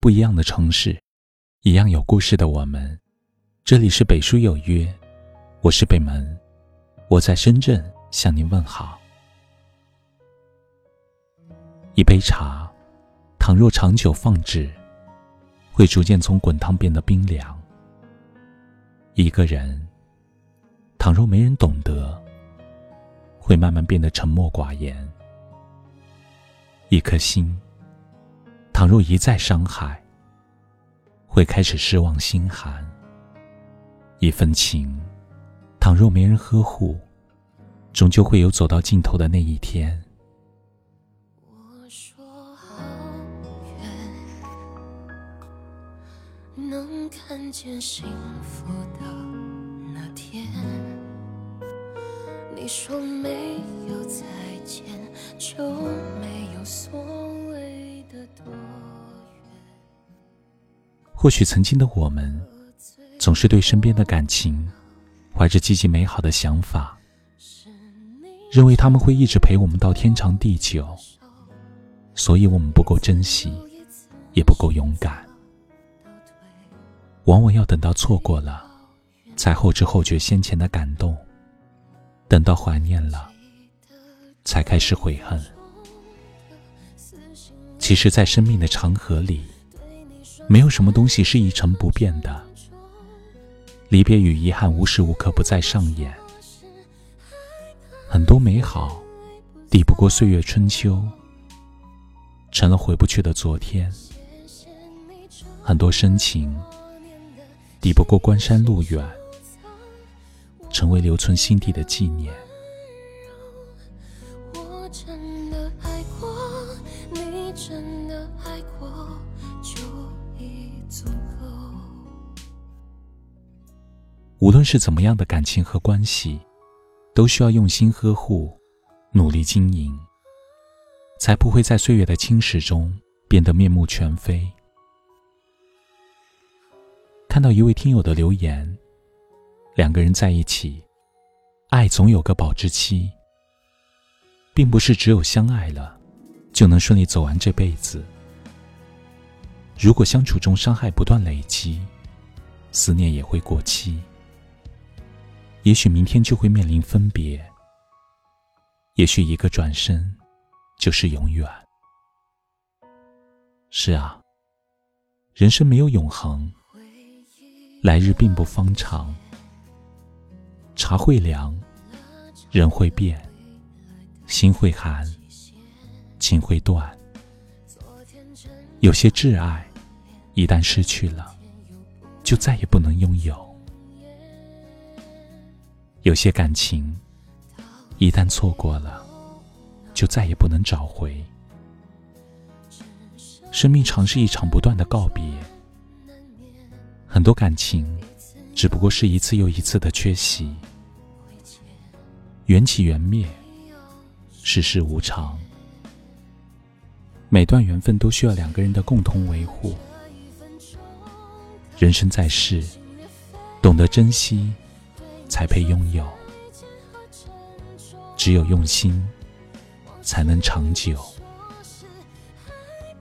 不一样的城市，一样有故事的我们。这里是北书有约，我是北门，我在深圳向您问好。一杯茶，倘若长久放置，会逐渐从滚烫变得冰凉。一个人，倘若没人懂得，会慢慢变得沉默寡言。一颗心。倘若一再伤害，会开始失望心寒。一份情，倘若没人呵护，终究会有走到尽头的那一天。我说好远，能看见幸福的那天。你说没有再见，就没有所。或许曾经的我们，总是对身边的感情怀着积极美好的想法，认为他们会一直陪我们到天长地久，所以我们不够珍惜，也不够勇敢，往往要等到错过了，才后知后觉先前的感动，等到怀念了，才开始悔恨。其实，在生命的长河里。没有什么东西是一成不变的，离别与遗憾无时无刻不在上演。很多美好抵不过岁月春秋，成了回不去的昨天；很多深情抵不过关山路远，成为留存心底的纪念。无论是怎么样的感情和关系，都需要用心呵护，努力经营，才不会在岁月的侵蚀中变得面目全非。看到一位听友的留言，两个人在一起，爱总有个保质期，并不是只有相爱了，就能顺利走完这辈子。如果相处中伤害不断累积，思念也会过期。也许明天就会面临分别，也许一个转身就是永远。是啊，人生没有永恒，来日并不方长。茶会凉，人会变，心会寒，情会断。有些挚爱，一旦失去了，就再也不能拥有。有些感情，一旦错过了，就再也不能找回。生命常是一场不断的告别，很多感情只不过是一次又一次的缺席。缘起缘灭，世事无常，每段缘分都需要两个人的共同维护。人生在世，懂得珍惜。才配拥有，只有用心，才能长久。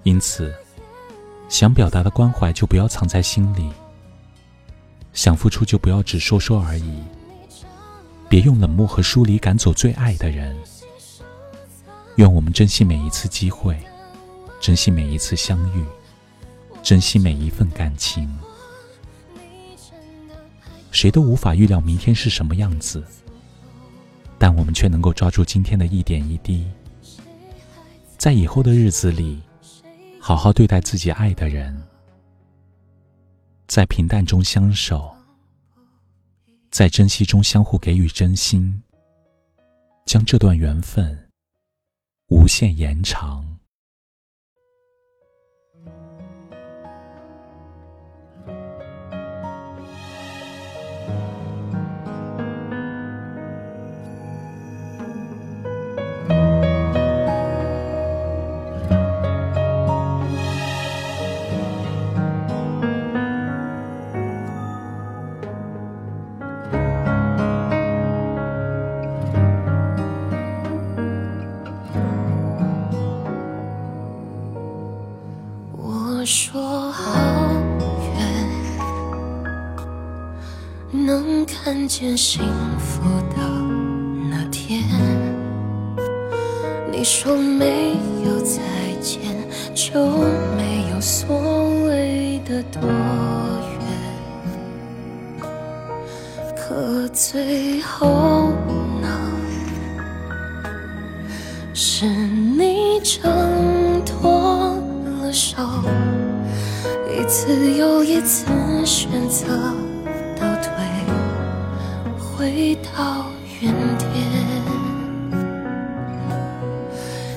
因此，想表达的关怀就不要藏在心里，想付出就不要只说说而已。别用冷漠和疏离赶走最爱的人。愿我们珍惜每一次机会，珍惜每一次相遇，珍惜每一份感情。谁都无法预料明天是什么样子，但我们却能够抓住今天的一点一滴，在以后的日子里，好好对待自己爱的人，在平淡中相守，在珍惜中相互给予真心，将这段缘分无限延长。见幸福的那天。你说没有再见，就没有所谓的多远。可最后呢，是你挣脱了手，一次又一次选择，回到原点。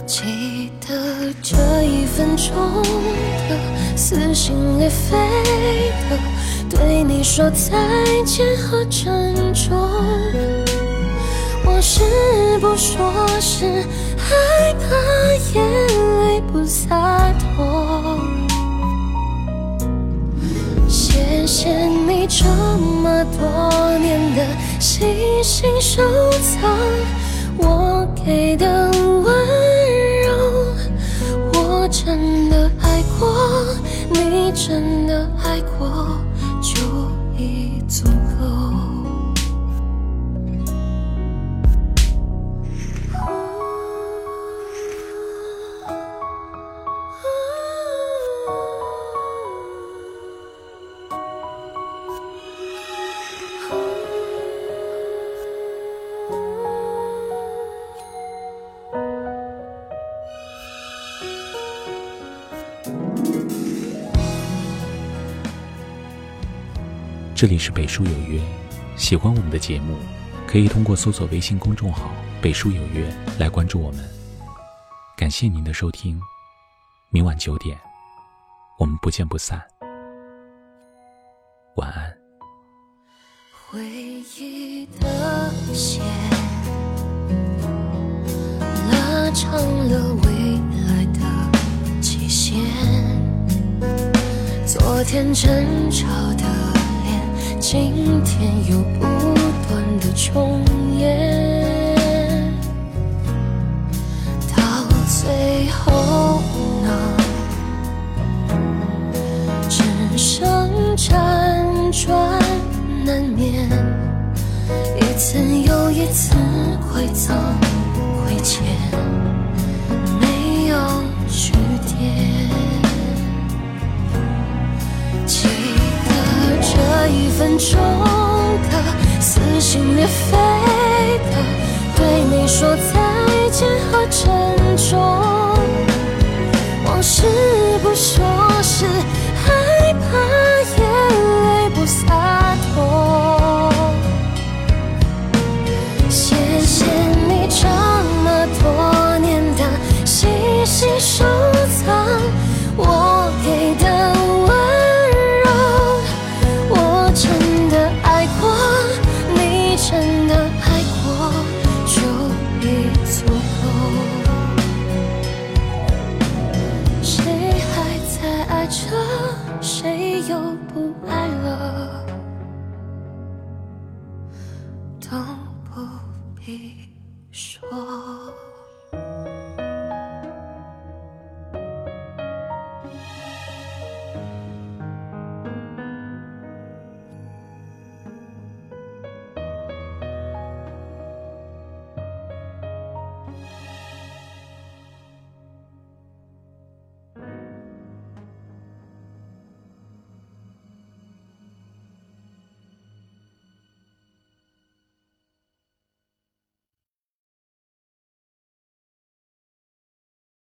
记得这一分钟的撕心裂肺的对你说再见和珍重，我是不说是害怕眼泪不洒脱。谢你这么多年的细心收藏，我给的温柔，我真的爱过，你真的爱过，就已足够。这里是北书有约，喜欢我们的节目，可以通过搜索微信公众号“北书有约”来关注我们。感谢您的收听，明晚九点，我们不见不散。晚安。回忆的线拉长了未来的期限，昨天争吵，今天又不断的重演，到最后呢？只剩辗转难眠，一次又一次会走会欠，没有句点。分钟的撕心裂肺的对你说再见和珍重。往事不说是你说。